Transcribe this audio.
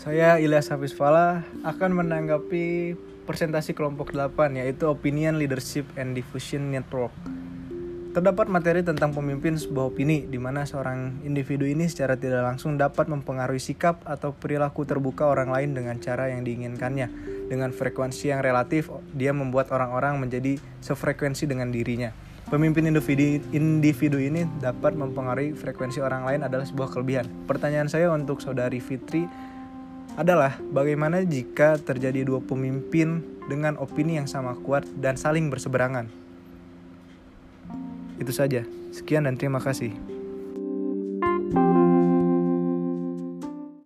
Saya Ilyas Hafiz Fala akan menanggapi presentasi kelompok 8 yaitu Opinion Leadership and Diffusion Network. Terdapat materi tentang pemimpin sebuah opini di mana seorang individu ini secara tidak langsung dapat mempengaruhi sikap atau perilaku terbuka orang lain dengan cara yang diinginkannya. Dengan frekuensi yang relatif, dia membuat orang-orang menjadi sefrekuensi dengan dirinya. Pemimpin individu, individu ini dapat mempengaruhi frekuensi orang lain adalah sebuah kelebihan. Pertanyaan saya untuk saudari Fitri adalah bagaimana jika terjadi dua pemimpin dengan opini yang sama kuat dan saling berseberangan. Itu saja. Sekian dan terima kasih.